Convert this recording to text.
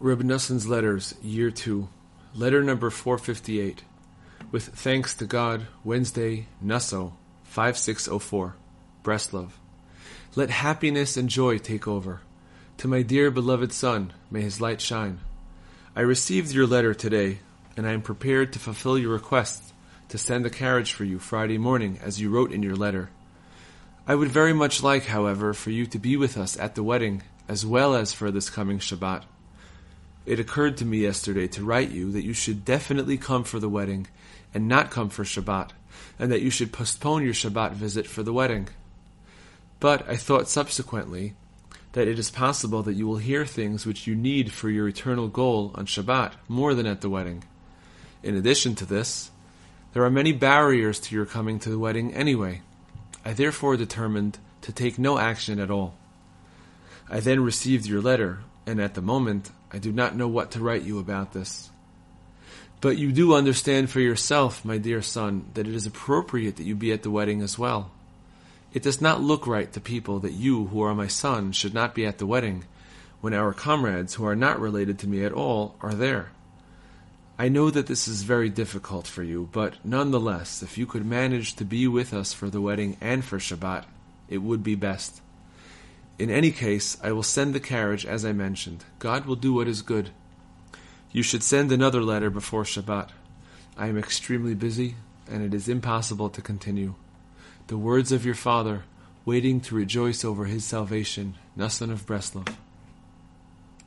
Reb Noson's Letters, Year 2, Letter number 458. With thanks to God, Wednesday, Naso, 5604, Breslov. Let happiness and joy take over. To my dear beloved son, may his light shine. I received your letter today, and I am prepared to fulfill your request to send a carriage for you Friday morning, as you wrote in your letter. I would very much like, however, for you to be with us at the wedding, as well as for this coming Shabbat. It occurred to me yesterday to write you that you should definitely come for the wedding and not come for Shabbat, and that you should postpone your Shabbat visit for the wedding. But I thought subsequently that it is possible that you will hear things which you need for your eternal goal on Shabbat more than at the wedding. In addition to this, there are many barriers to your coming to the wedding anyway. I therefore determined to take no action at all. I then received your letter, and at the moment I do not know what to write you about this. But you do understand for yourself, my dear son, that it is appropriate that you be at the wedding as well. It does not look right to people that you, who are my son, should not be at the wedding, when our comrades, who are not related to me at all, are there. I know that this is very difficult for you, but nonetheless, if you could manage to be with us for the wedding and for Shabbat, it would be best. In any case, I will send the carriage as I mentioned. God will do what is good. You should send another letter before Shabbat. I am extremely busy, and it is impossible to continue. The words of your father, waiting to rejoice over his salvation, Nasan of Breslov.